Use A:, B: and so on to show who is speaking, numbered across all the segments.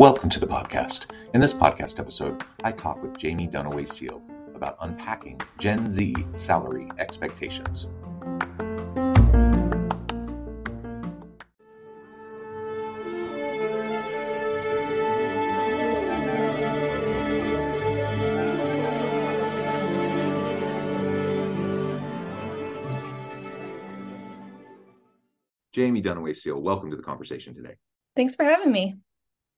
A: Welcome to the podcast. In this podcast episode, I talk with Jaime Dunaway-Seale about unpacking Gen Z salary expectations. Jaime Dunaway-Seale, welcome to the conversation today.
B: Thanks for having me.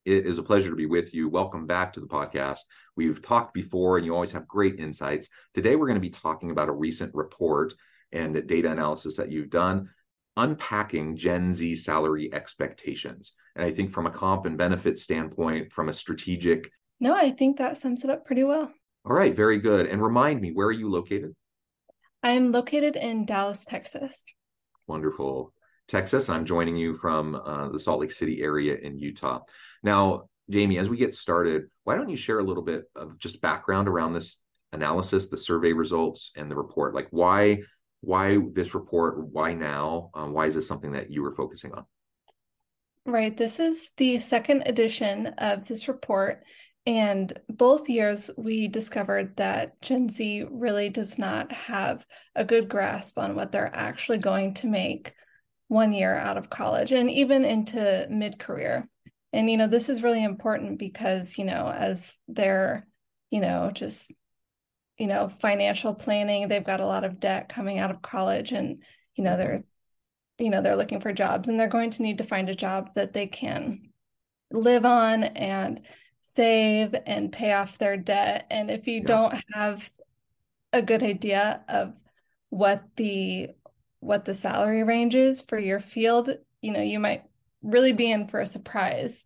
A: It is a pleasure to be with you. Welcome back to the podcast. We've talked before, and you always have great insights. Today, we're going to be talking about a recent report and data analysis that you've done unpacking Gen Z salary expectations. And I think from a comp and benefit standpoint, from a strategic.
B: No, I think that sums it up pretty well.
A: All right, very good. And remind me, where are you located?
B: I'm located in Dallas, Texas.
A: Wonderful. Texas. I'm joining you from uh, the Salt Lake City area in Utah. Now, Jaime, as we get started, why don't you share a little bit of just background around this analysis, the survey results, and the report? Like, why why this report? Why now? Um, why is this something that you were focusing on?
B: Right. This is the second edition of this report. And both years, we discovered that Gen Z really does not have a good grasp on what they're actually going to make one year out of college and even into mid career and you know this is really important because you know as they're you know just you know financial planning they've got a lot of debt coming out of college and you know they're you know they're looking for jobs and they're going to need to find a job that they can live on and save and pay off their debt and if you yeah. don't have a good idea of what the what the salary range is for your field you know you might really be in for a surprise.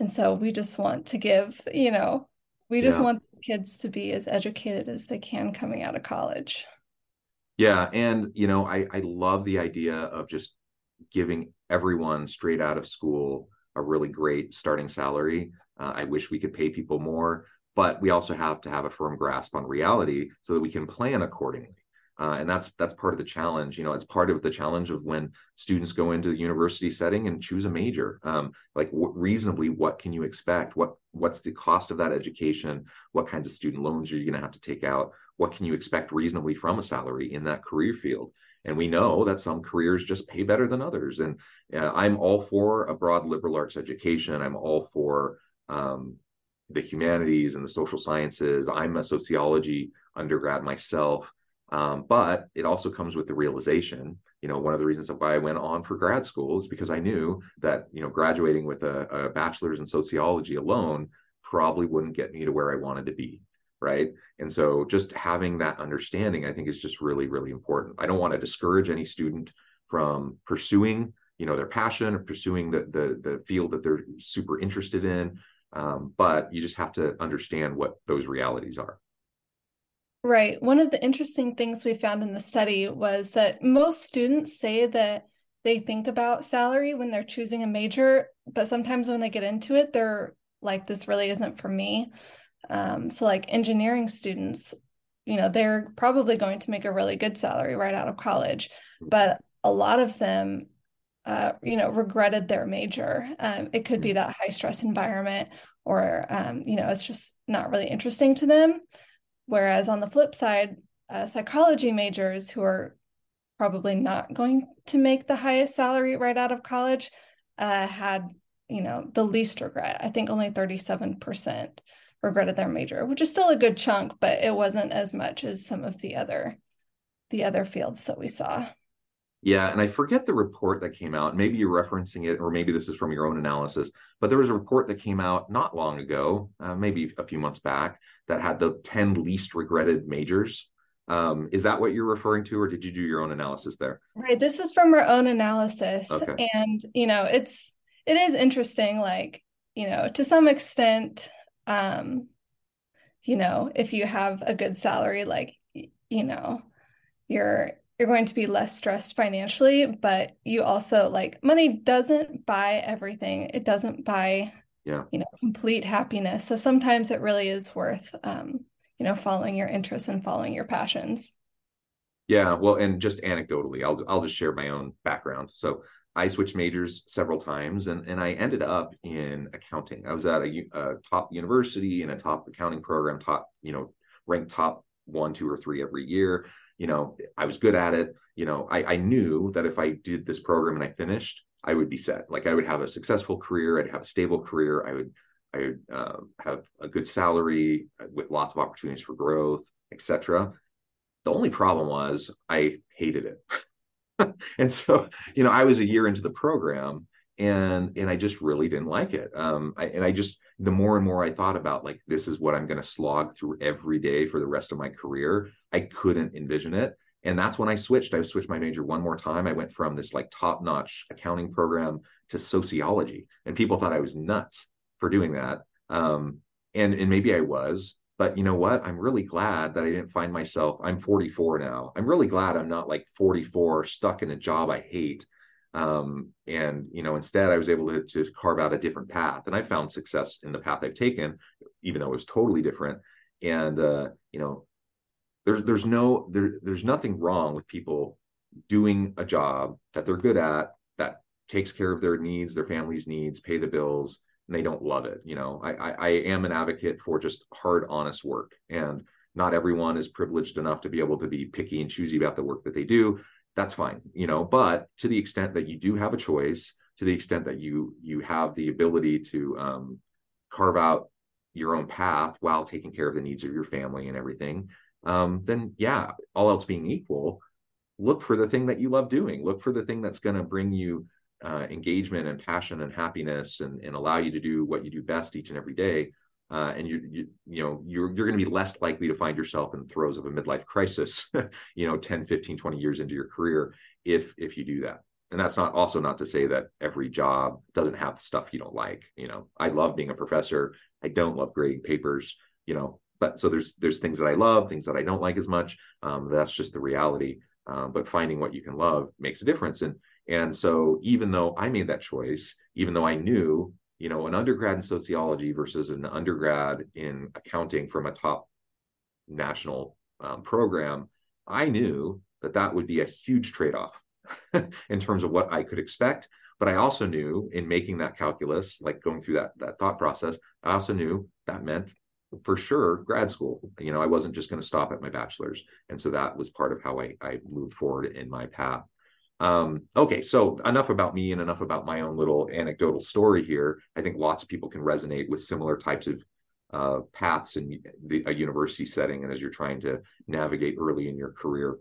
B: And so we just want to give, you know, we just yeah. want kids to be as educated as they can coming out of college.
A: Yeah. And, you know, I, I love the idea of just giving everyone straight out of school a really great starting salary. Uh, I wish we could pay people more, but we also have to have a firm grasp on reality so that we can plan accordingly. Uh, and that's that's part of the challenge you know it's part of the challenge of when students go into the university setting and choose a major. Um, like reasonably what can you expect? What what's the cost of that education? What kinds of student loans are you going to have to take out? What can you expect reasonably from a salary in that career field? And we know that some careers just pay better than others. And uh, i'm all for a broad liberal arts education. I'm all for um, the humanities and the social sciences. I'm a sociology undergrad myself um, but it also comes with the realization, you know, one of the reasons why I went on for grad school is because I knew that, you know, graduating with a, a bachelor's in sociology alone probably wouldn't get me to where I wanted to be. Right. And so just having that understanding, I think, is just really, really important. I don't want to discourage any student from pursuing, you know, their passion or pursuing the the, the field that they're super interested in. Um, but you just have to understand what those realities are.
B: Right. One of the interesting things we found in the study was that most students say that they think about salary when they're choosing a major, but sometimes when they get into it, they're like, this really isn't for me. Um, so, like engineering students, you know, they're probably going to make a really good salary right out of college, but a lot of them, uh, you know, regretted their major. Um, it could be mm-hmm. that high stress environment, or, um, you know, it's just not really interesting to them. Whereas on the flip side, uh, psychology majors who are probably not going to make the highest salary right out of college uh, had, you know, the least regret. I think only 37% regretted their major, which is still a good chunk, but it wasn't as much as some of the other the other fields that we saw.
A: Yeah, and I forget the report that came out. Maybe you're referencing it, or maybe this is from your own analysis. But there was a report that came out not long ago, uh, maybe a few months back, that had the 10 least regretted majors. Um, is that what you're referring to, or did you do your own analysis there?
B: Right. This was from our own analysis.
A: Okay.
B: And, you know, it's, it is interesting, like, you know, to some extent, um, you know, if you have a good salary, like, you know, you're, you're going to be less stressed financially, but you also like money doesn't buy everything. It doesn't buy,
A: yeah,
B: you know, complete happiness. So sometimes it really is worth, um, you know, following your interests and following your passions.
A: Yeah, well, and just anecdotally, I'll I'll just share my own background. So I switched majors several times, and and I ended up in accounting. I was at a, a top university in a top accounting program, top you know ranked top one, two, or three every year. You know, I was good at it. You know, I, I knew that if I did this program and I finished, I would be set. Like I would have a successful career. I'd have a stable career. I would I would uh, have a good salary with lots of opportunities for growth, etc. The only problem was I hated it. and so, you know, I was a year into the program and and I just really didn't like it. Um, I, and I just the more and more I thought about like this is what I'm going to slog through every day for the rest of my career, I couldn't envision it. And that's when I switched. I switched my major one more time. I went from this like top notch accounting program to sociology, and people thought I was nuts for doing that. Um, and and maybe I was, but you know what? I'm really glad that I didn't find myself. I'm 44 now. I'm really glad I'm not like 44 stuck in a job I hate. Um, and you know, instead, I was able to, to carve out a different path, and I found success in the path I've taken, even though it was totally different. And uh, you know, there's there's no there there's nothing wrong with people doing a job that they're good at that takes care of their needs, their family's needs, pay the bills, and they don't love it. You know, I, I, I am an advocate for just hard, honest work. And not everyone is privileged enough to be able to be picky and choosy about the work that they do. That's fine, you know, but to the extent that you do have a choice, to the extent that you you have the ability to um, carve out your own path while taking care of the needs of your family and everything, um, then yeah, all else being equal, look for the thing that you love doing. Look for the thing that's going to bring you uh, engagement and passion and happiness and, and allow you to do what you do best each and every day. Uh, and you, you you know you're you're going to be less likely to find yourself in the throes of a midlife crisis you know 10 15 20 years into your career if if you do that. And that's not also not to say that every job doesn't have the stuff you don't like you know. I love being a professor. I don't love grading papers you know but so there's there's things that i love things that i don't like as much. Um, that's just the reality. Um, but finding what you can love makes a difference. And and so even though I made that choice, even though I knew, you know, an undergrad in sociology versus an undergrad in accounting from a top national um, program, I knew that that would be a huge trade off in terms of what I could expect. But I also knew in making that calculus, like going through that that thought process, I also knew that meant for sure grad school. You know, I wasn't just going to stop at my bachelor's, and so that was part of how I, I moved forward in my path. Um, okay, so enough about me and enough about my own little anecdotal story here. I think lots of people can resonate with similar types of uh, paths in the, a university setting and as you're trying to navigate early in your career.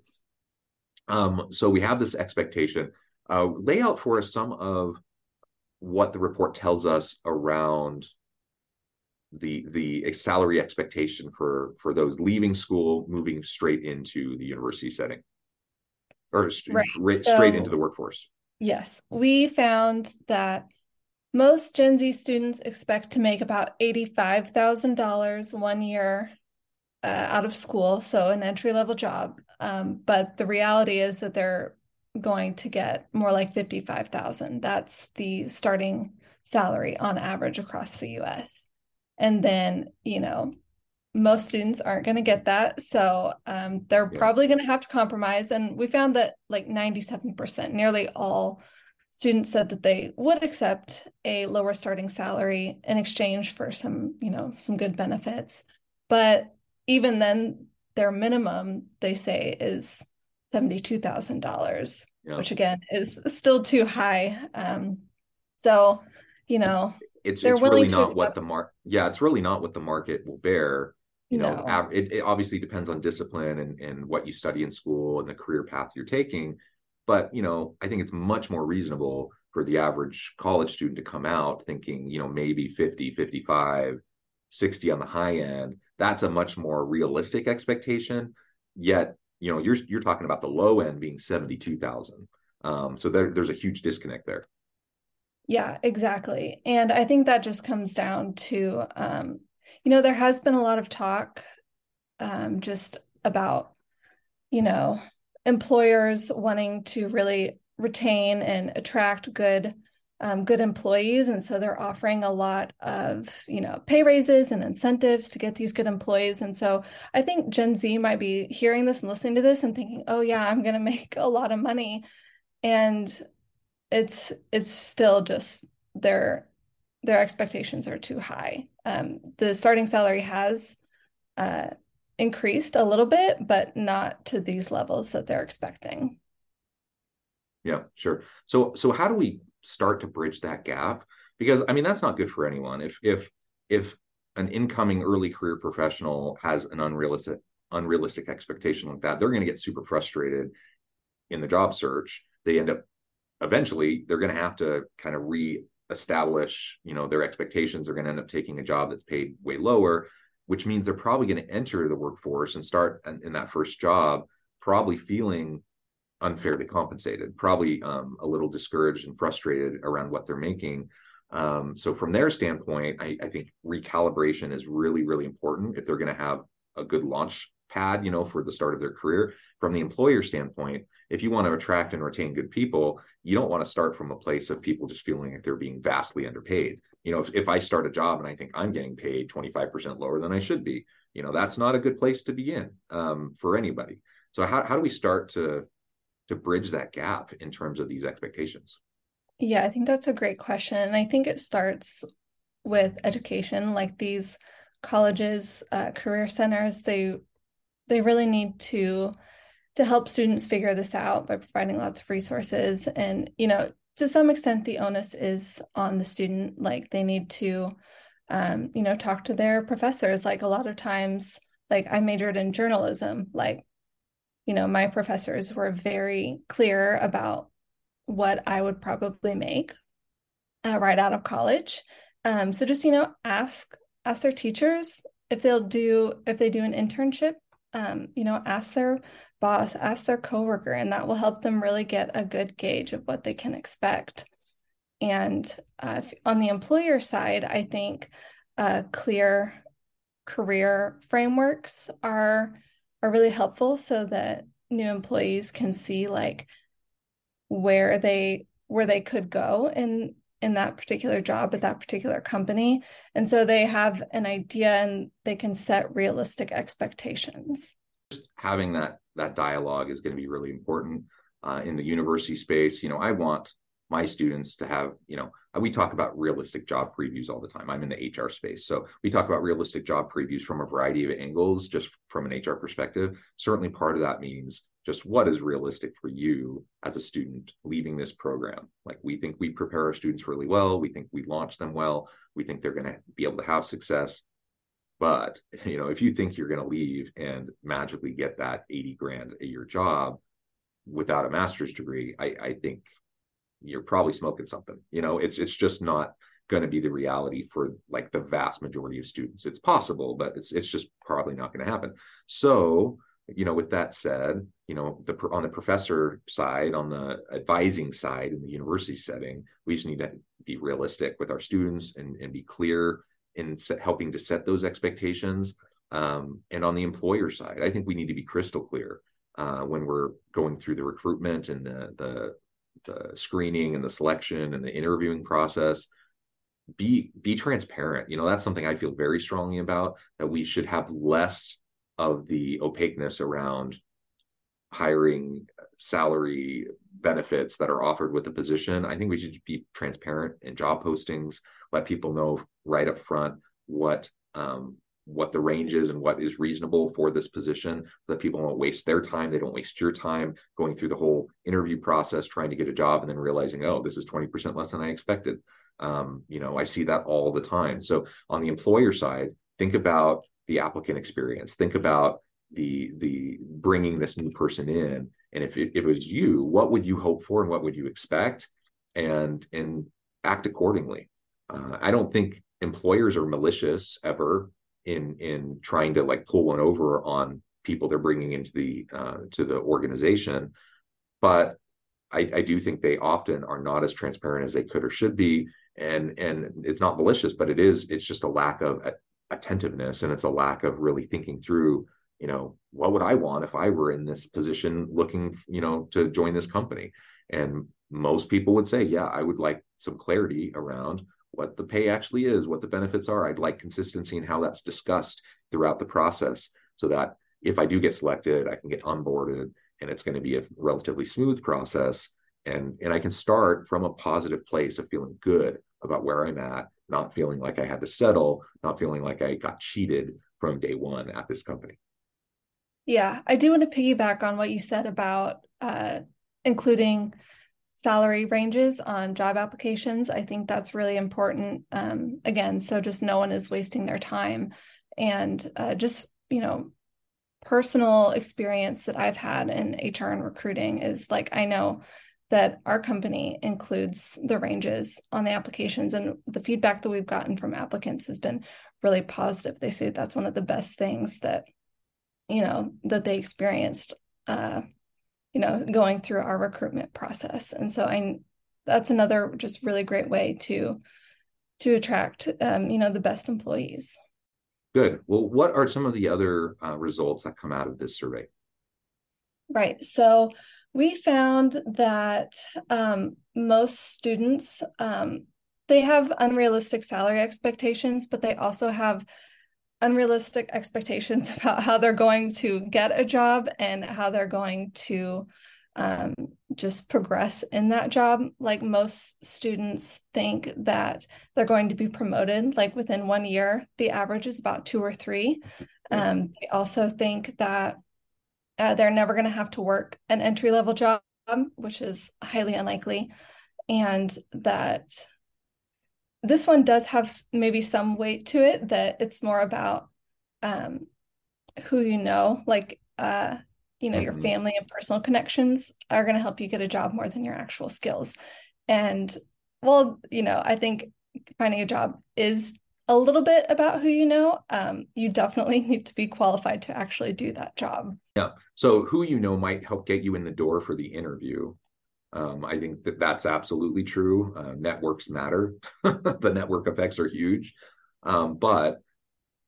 A: Um, so we have this expectation. Uh, lay out for us some of what the report tells us around the the salary expectation for for those leaving school moving straight into the university setting or right. straight, so, straight into the workforce?
B: Yes, we found that most Gen Z students expect to make about $85,000 one year uh, out of school, so an entry level job. Um, but the reality is that they're going to get more like 55,000. That's the starting salary on average across the US. And then, you know, most students aren't going to get that. So um, they're yeah. probably going to have to compromise. And we found that like 97%, nearly all students said that they would accept a lower starting salary in exchange for some, you know, some good benefits. But even then, their minimum, they say, is $72,000, yeah. which again is still too high. Um, so, you know,
A: it's, it's really not what the market yeah it's really not what the market will bear you know no. it, it obviously depends on discipline and, and what you study in school and the career path you're taking but you know i think it's much more reasonable for the average college student to come out thinking you know maybe 50 55 60 on the high end that's a much more realistic expectation. Yet, you know, you're you're talking about the low end being 72,000. Um, so there, there's a huge disconnect there.
B: Yeah, exactly. And I think that just comes down to, um, you know, there has been a lot of talk um, just about, you know, employers wanting to really retain and attract good um, good employees. And so they're offering a lot of you know pay raises and incentives to get these good employees. And so i think gen z might be hearing this and listening to this and thinking oh yeah i'm going to make a lot of money. And it's it's still just their their expectations are too high. Um, the starting salary has uh, increased a little bit but not to these levels that they're expecting.
A: Yeah sure. So so how do we start to bridge that gap? Because i mean that's not good for anyone. If if if an incoming early career professional has an unrealistic unrealistic expectation like that they're going to get super frustrated in the job search. They end up eventually they're going to have to kind of re-establish you know their expectations They're going to end up taking a job that's paid way lower which means they're probably going to enter the workforce and start in, in that first job probably feeling unfairly compensated, probably um, a little discouraged and frustrated around what they're making. Um, so from their standpoint, I, I, think recalibration is really, really important if they're going to have a good launch pad, you know, for the start of their career. From the employer standpoint, if you want to attract and retain good people, you don't want to start from a place of people just feeling like they're being vastly underpaid. You know, if, if I start a job and I think I'm getting paid 25% lower than I should be, you know, that's not a good place to begin um, for anybody. So how, how do we start to to bridge that gap in terms of these expectations?
B: Yeah, I think that's a great question. And I think it starts with education, like these colleges, uh, career centers, they they really need to to help students figure this out by providing lots of resources. And, you know, to some extent the onus is on the student. Like they need to um, you know, talk to their professors. Like a lot of times, like I majored in journalism, like you know, my professors were very clear about what I would probably make uh, right out of college. Um, so just you know, ask ask their teachers if they'll do if they do an internship. Um, you know, ask their boss, ask their coworker, and that will help them really get a good gauge of what they can expect. And uh, on the employer side, I think uh, clear career frameworks are are really helpful so that new employees can see like where they where they could go in in that particular job at that particular company. And so they have an idea and they can set realistic expectations.
A: Just having that that dialogue is going to be really important uh, in the university space. You know i want my students to have, you know, uh, we talk about realistic job previews all the time. I'm in the HR space. So we talk about realistic job previews from a variety of angles, just from an HR perspective. Certainly part of that means just what is realistic for you as a student leaving this program. Like we think we prepare our students really well. We think we launch them well. We think they're going to be able to have success. But you know, if you think you're going to leave and magically get that 80 grand a year job without a master's degree, I, I think you're probably smoking something. You know, it's it's just not going to be the reality for like the vast majority of students. It's possible, but it's it's just probably not going to happen. So, you know, with that said, you know, the on the professor side, on the advising side in the university setting, we just need to be realistic with our students and and be clear in set, helping to set those expectations. Um, and on the employer side, I think we need to be crystal clear uh, when we're going through the recruitment and the the the screening and the selection and the interviewing process be be transparent. You know that's something i feel very strongly about that we should have less of the opaqueness around hiring salary benefits that are offered with the position. I think we should be transparent in job postings let people know right up front what um, what the range is and what is reasonable for this position so that people don't waste their time they don't waste your time going through the whole interview process trying to get a job and then realizing oh this is 20% less than i expected. Um, you know i see that all the time. So on the employer side think about the applicant experience. Think about the the bringing this new person in. And if it, if it was you what would you hope for and what would you expect? And and act accordingly. Uh, i don't think employers are malicious ever in in trying to like pull one over on people they're bringing into the uh, to the organization. But I, I do think they often are not as transparent as they could or should be. And and it's not malicious but it is it's just a lack of attentiveness and it's a lack of really thinking through you know what would i want if i were in this position looking you know to join this company? And most people would say yeah i would like some clarity around what the pay actually is what the benefits are i'd like consistency in how that's discussed throughout the process so that if i do get selected i can get onboarded and it's going to be a relatively smooth process and and i can start from a positive place of feeling good about where i'm at not feeling like I had to settle, not feeling like I got cheated from day one at this company.
B: Yeah, I do want to piggyback on what you said about uh, including salary ranges on job applications. I think that's really important. Um, again, so just no one is wasting their time. And uh, just, you know, personal experience that I've had in HR and recruiting is like, I know that our company includes the ranges on the applications and the feedback that we've gotten from applicants has been really positive they say that's one of the best things that you know that they experienced uh you know going through our recruitment process. And so i that's another just really great way to to attract um, you know the best employees.
A: Good. Well what are some of the other uh, results that come out of this survey?
B: Right. So we found that um, most students um, they have unrealistic salary expectations but they also have unrealistic expectations about how they're going to get a job and how they're going to um, just progress in that job. Like most students think that they're going to be promoted like within one year. The average is about two or three. Um, they also think that uh, they're never going to have to work an entry level job, which is highly unlikely. And that this one does have maybe some weight to it, that it's more about um, who you know, like, uh, you know, mm-hmm. your family and personal connections are going to help you get a job more than your actual skills. And well, you know, I think finding a job is a little bit about who you know, um, you definitely need to be qualified to actually do that job.
A: Yeah. So who you know might help get you in the door for the interview. Um, I think that that's absolutely true. Uh, networks matter. the network effects are huge. Um, but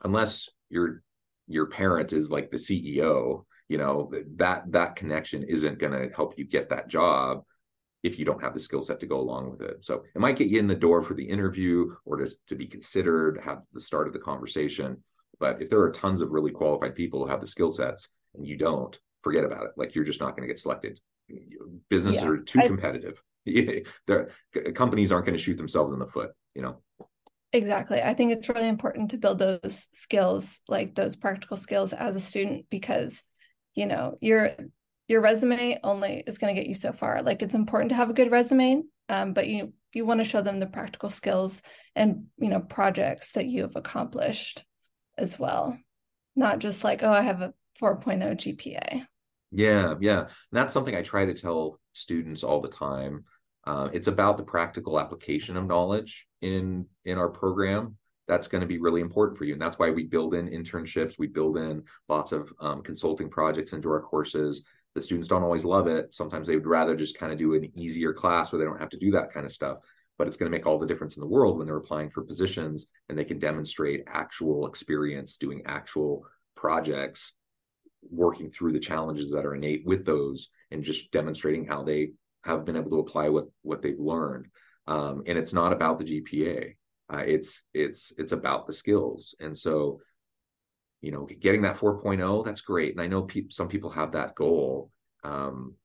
A: unless your your parent is like the CEO, you know that that connection isn't going to help you get that job if you don't have the skill set to go along with it. So it might get you in the door for the interview or to, to be considered, have the start of the conversation. But if there are tons of really qualified people who have the skill sets and you don't, forget about it. Like you're just not going to get selected. Businesses yeah, are too I, competitive. companies aren't going to shoot themselves in the foot, you know?
B: Exactly. I think it's really important to build those skills, like those practical skills as a student, because, you know, you're your resume only is going to get you so far. Like it's important to have a good resume, um, but you you want to show them the practical skills and you know projects that you have accomplished as well, not just like oh I have a 4.0 GPA.
A: Yeah, yeah, and that's something I try to tell students all the time. Uh, it's about the practical application of knowledge in in our program that's going to be really important for you. And that's why we build in internships, we build in lots of um, consulting projects into our courses the students don't always love it. Sometimes they would rather just kind of do an easier class where they don't have to do that kind of stuff. But it's going to make all the difference in the world when they're applying for positions and they can demonstrate actual experience doing actual projects, working through the challenges that are innate with those, and just demonstrating how they have been able to apply what what they've learned. Um, and it's not about the GPA. Uh, it's it's it's about the skills. And so you know, getting that 4.0, that's great. And I know pe- some people have that goal. Um,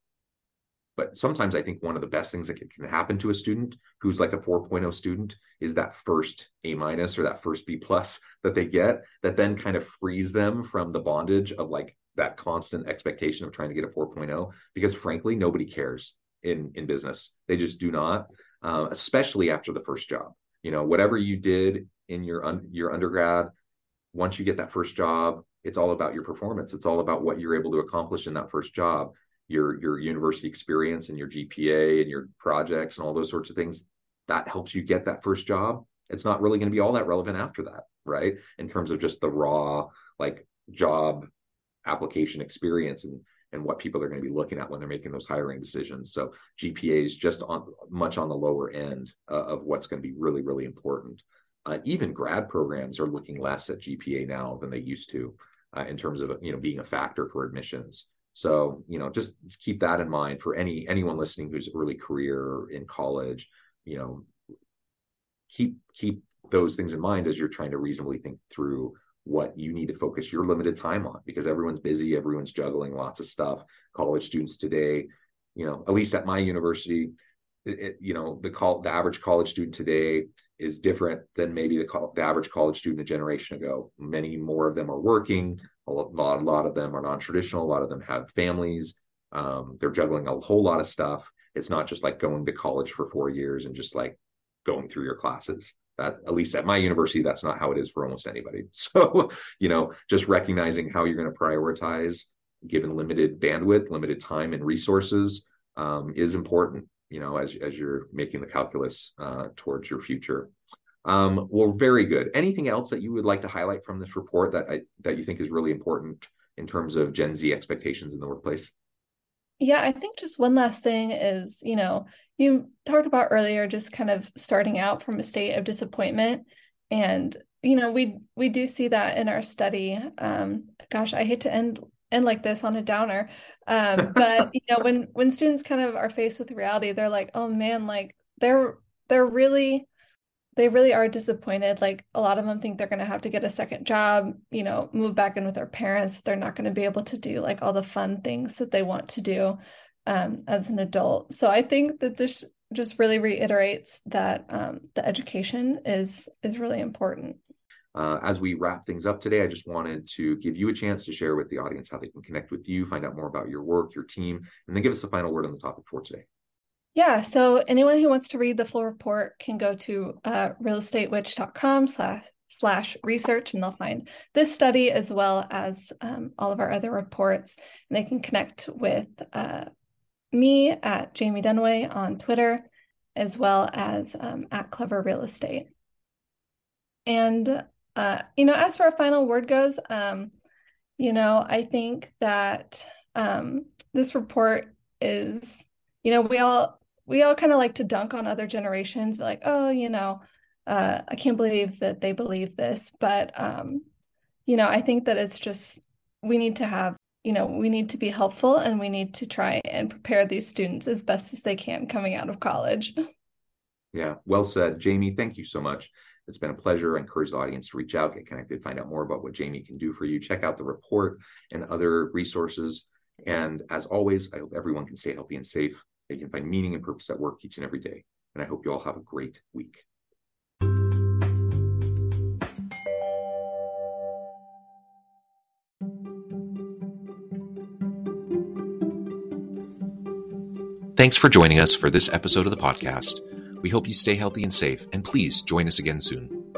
A: but sometimes I think one of the best things that can, can, happen to a student who's like a 4.0 student is that first A minus or that first B plus that they get that then kind of frees them from the bondage of like that constant expectation of trying to get a 4.0 because frankly nobody cares in in business they just do not uh, especially after the first job you know whatever you did in your un- your undergrad once you get that first job, it's all about your performance. It's all about what you're able to accomplish in that first job, your your university experience and your GPA and your projects and all those sorts of things. That helps you get that first job. it's not really going to be all that relevant after that, right? In terms of just the raw like job application experience and and what people are going to be looking at when they're making those hiring decisions. So GPA is just on much on the lower end uh, of what's going to be really really important. Uh, even grad programs are looking less at GPA now than they used to uh, in terms of you know being a factor for admissions. So you know just keep that in mind for any anyone listening who's early career in college. You know keep keep those things in mind as you're trying to reasonably think through what you need to focus your limited time on because everyone's busy everyone's juggling lots of stuff. College students today you know at least at my university it, it, you know the call the average college student today is different than maybe the, the average college student a generation ago. Many more of them are working a lot, a lot of them are non-traditional a lot of them have families um, they're juggling a whole lot of stuff. It's not just like going to college for four years and just like going through your classes that at least at my university that's not how it is for almost anybody. So you know just recognizing how you're going to prioritize given limited bandwidth limited time and resources um, is important you know as, as you're making the calculus uh, towards your future. Um, well very good. Anything else that you would like to highlight from this report that I, that you think is really important in terms of gen z expectations in the workplace
B: yeah, I think just one last thing is, you know, you talked about earlier just kind of starting out from a state of disappointment. And, you know, we we do see that in our study. Um, gosh, I hate to end end like this on a downer. Um, but you know, when when students kind of are faced with reality, they're like, oh man, like they're they're really they really are disappointed. Like a lot of them think they're going to have to get a second job, you know, move back in with their parents. They're not going to be able to do like all the fun things that they want to do um, as an adult. So I think that this just really reiterates that um, the education is is really important.
A: Uh, as we wrap things up today, I just wanted to give you a chance to share with the audience how they can connect with you, find out more about your work, your team, and then give us a final word on the topic for today.
B: Yeah, so anyone who wants to read the full report can go to uh, realestatewitch.com slash slash research and they'll find this study as well as um, all of our other reports. And they can connect with uh, me at Jaime Dunaway on Twitter, as well as um, at Clever Real Estate. And, uh, you know, as for a final word goes, um, you know, I think that um, this report is, you know, we all we all kind of like to dunk on other generations We're like oh you know uh, i can't believe that they believe this but um, you know i think that it's just we need to have you know we need to be helpful and we need to try and prepare these students as best as they can coming out of college
A: yeah well said jaime thank you so much it's been a pleasure. I encourage the audience to reach out, get connected, find out more about what Jaime can do for you. Check out the report and other resources. And as always, I hope everyone can stay healthy and safe that you can find meaning and purpose at work each and every day. And I hope you all have a great week. Thanks for joining us for this episode of the podcast. We hope you stay healthy and safe, and please join us again soon.